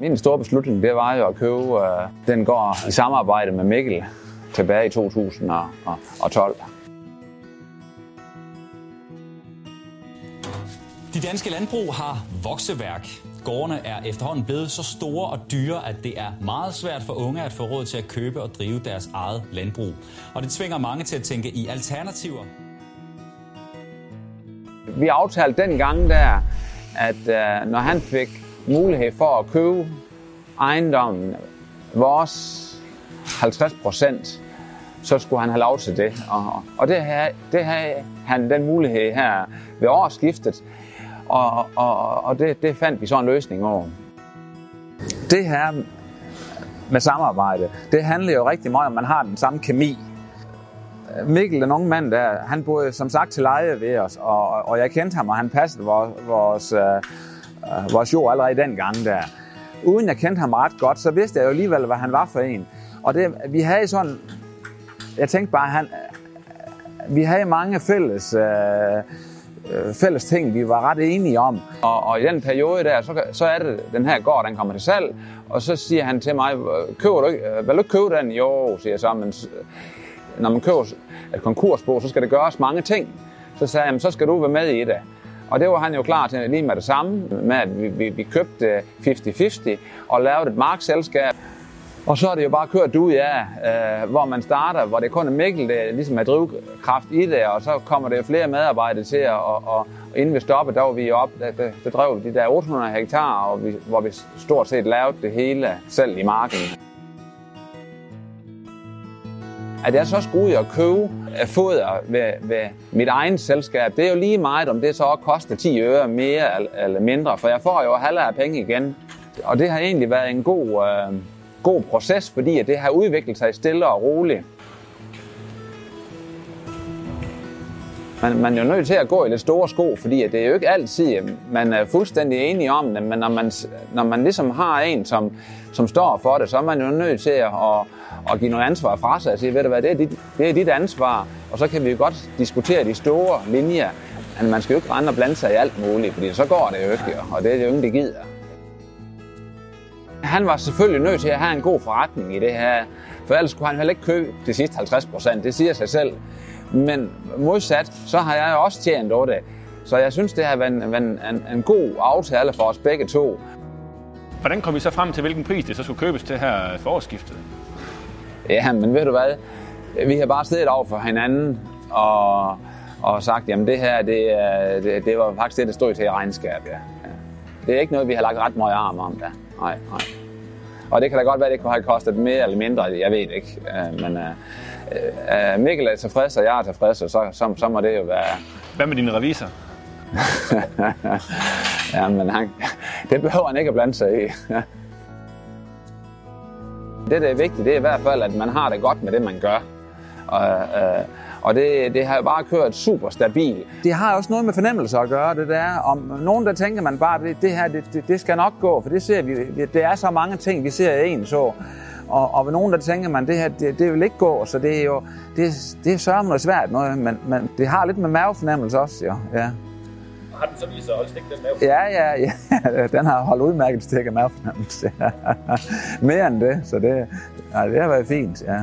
Min store beslutning, det var jo at købe uh, den går i samarbejde med Mikkel tilbage i 2012. De danske landbrug har vokseværk. Gårdene er efterhånden blevet så store og dyre, at det er meget svært for unge at få råd til at købe og drive deres eget landbrug. Og det tvinger mange til at tænke i alternativer. Vi aftalte dengang der, at uh, når han fik mulighed for at købe ejendommen, vores 50 procent, så skulle han have lov til det. Og, og det, havde, det havde han den mulighed her ved årsskiftet, og, og, og det, det fandt vi så en løsning over. Det her med samarbejde, det handler jo rigtig meget om, at man har den samme kemi. Mikkel, den unge mand der, han boede som sagt til leje ved os, og, og jeg kendte ham, og han passede vores, vores, øh, Øh, vores jord allerede dengang der. Uden jeg kendte ham ret godt, så vidste jeg jo alligevel, hvad han var for en. Og det, vi havde sådan, jeg tænkte bare, han, øh, vi havde mange fælles, øh, øh, fælles ting, vi var ret enige om. Og, og i den periode der, så, så er det, den her gård, den kommer til salg, og så siger han til mig, køber du ikke, vil du ikke købe den? Jo, siger jeg så, men når man køber et konkursbo, så skal det gøres mange ting. Så sagde jeg, så skal du være med i det. Og det var han jo klar til lige med det samme, med at vi, vi, vi købte øh, 50-50 og lavede et markselskab. Og så er det jo bare kørt ud af, øh, hvor man starter, hvor det kun er Mikkel, der ligesom er drivkraft i det, og så kommer der flere medarbejdere til, og, og, og inden vi stoppede, der var vi op, der, der, der drev vi de der 800 hektar, og vi, hvor vi stort set lavede det hele selv i marken. At jeg så skulle ud og købe øh, foder ved, ved mit egen selskab, det er jo lige meget, om det så også koster 10 øre mere eller mindre, for jeg får jo halv af penge igen. Og det har egentlig været en god, øh, god proces, fordi at det har udviklet sig stille og roligt. Man, man er jo nødt til at gå i lidt store sko, fordi det er jo ikke altid, man er fuldstændig enig om det, men når man, når man ligesom har en, som, som står for det, så er man jo nødt til at, at, at give noget ansvar fra sig og sige, ved du hvad, det er, dit, det er dit ansvar, og så kan vi jo godt diskutere de store linjer, men man skal jo ikke rende og blande sig i alt muligt, fordi så går det jo ikke, og det er jo ingen, der gider. Han var selvfølgelig nødt til at have en god forretning i det her, for ellers kunne han heller ikke købe de sidste 50 procent, det siger sig selv. Men modsat, så har jeg også tjent over det. Så jeg synes, det har været en, en, en, en god aftale for os begge to. Hvordan kom vi så frem til, hvilken pris det så skulle købes til her forårsskiftet? Ja, men ved du hvad? Vi har bare stedet over for hinanden og, og sagt, jamen det her, det, det, det var faktisk det, der stod til i regnskab, ja. Det er ikke noget, vi har lagt ret meget arm om, da. Nej, nej. Og det kan da godt være, det kunne have kostet mere eller mindre, jeg ved ikke. Men uh, Mikkel er tilfreds, og jeg er tilfreds, og så, så, så må det jo være... Hvad med din revisor? ja, men han, det behøver han ikke at blande sig i. det, der er vigtigt, det er i hvert fald, at man har det godt med det, man gør. Og, øh, og det, det har jo bare kørt super stabilt. Det har også noget med fornemmelse at gøre, det der. Om nogen, der tænker man bare, det, det her, det, det, det skal nok gå, for det ser vi, det er så mange ting, vi ser i en så. Og, og ved nogen, der tænker man, det her, det, det vil ikke gå, så det er jo, det, det er sørme noget svært noget, men, men det har lidt med mavefornemmelse også, jo. Ja. Har den så vist sig holde stik, den mavefornemmelse? Ja, ja, ja. Den har holdt udmærket stik af mavefornemmelse. Mere end det, så det, ja, det har været fint, ja.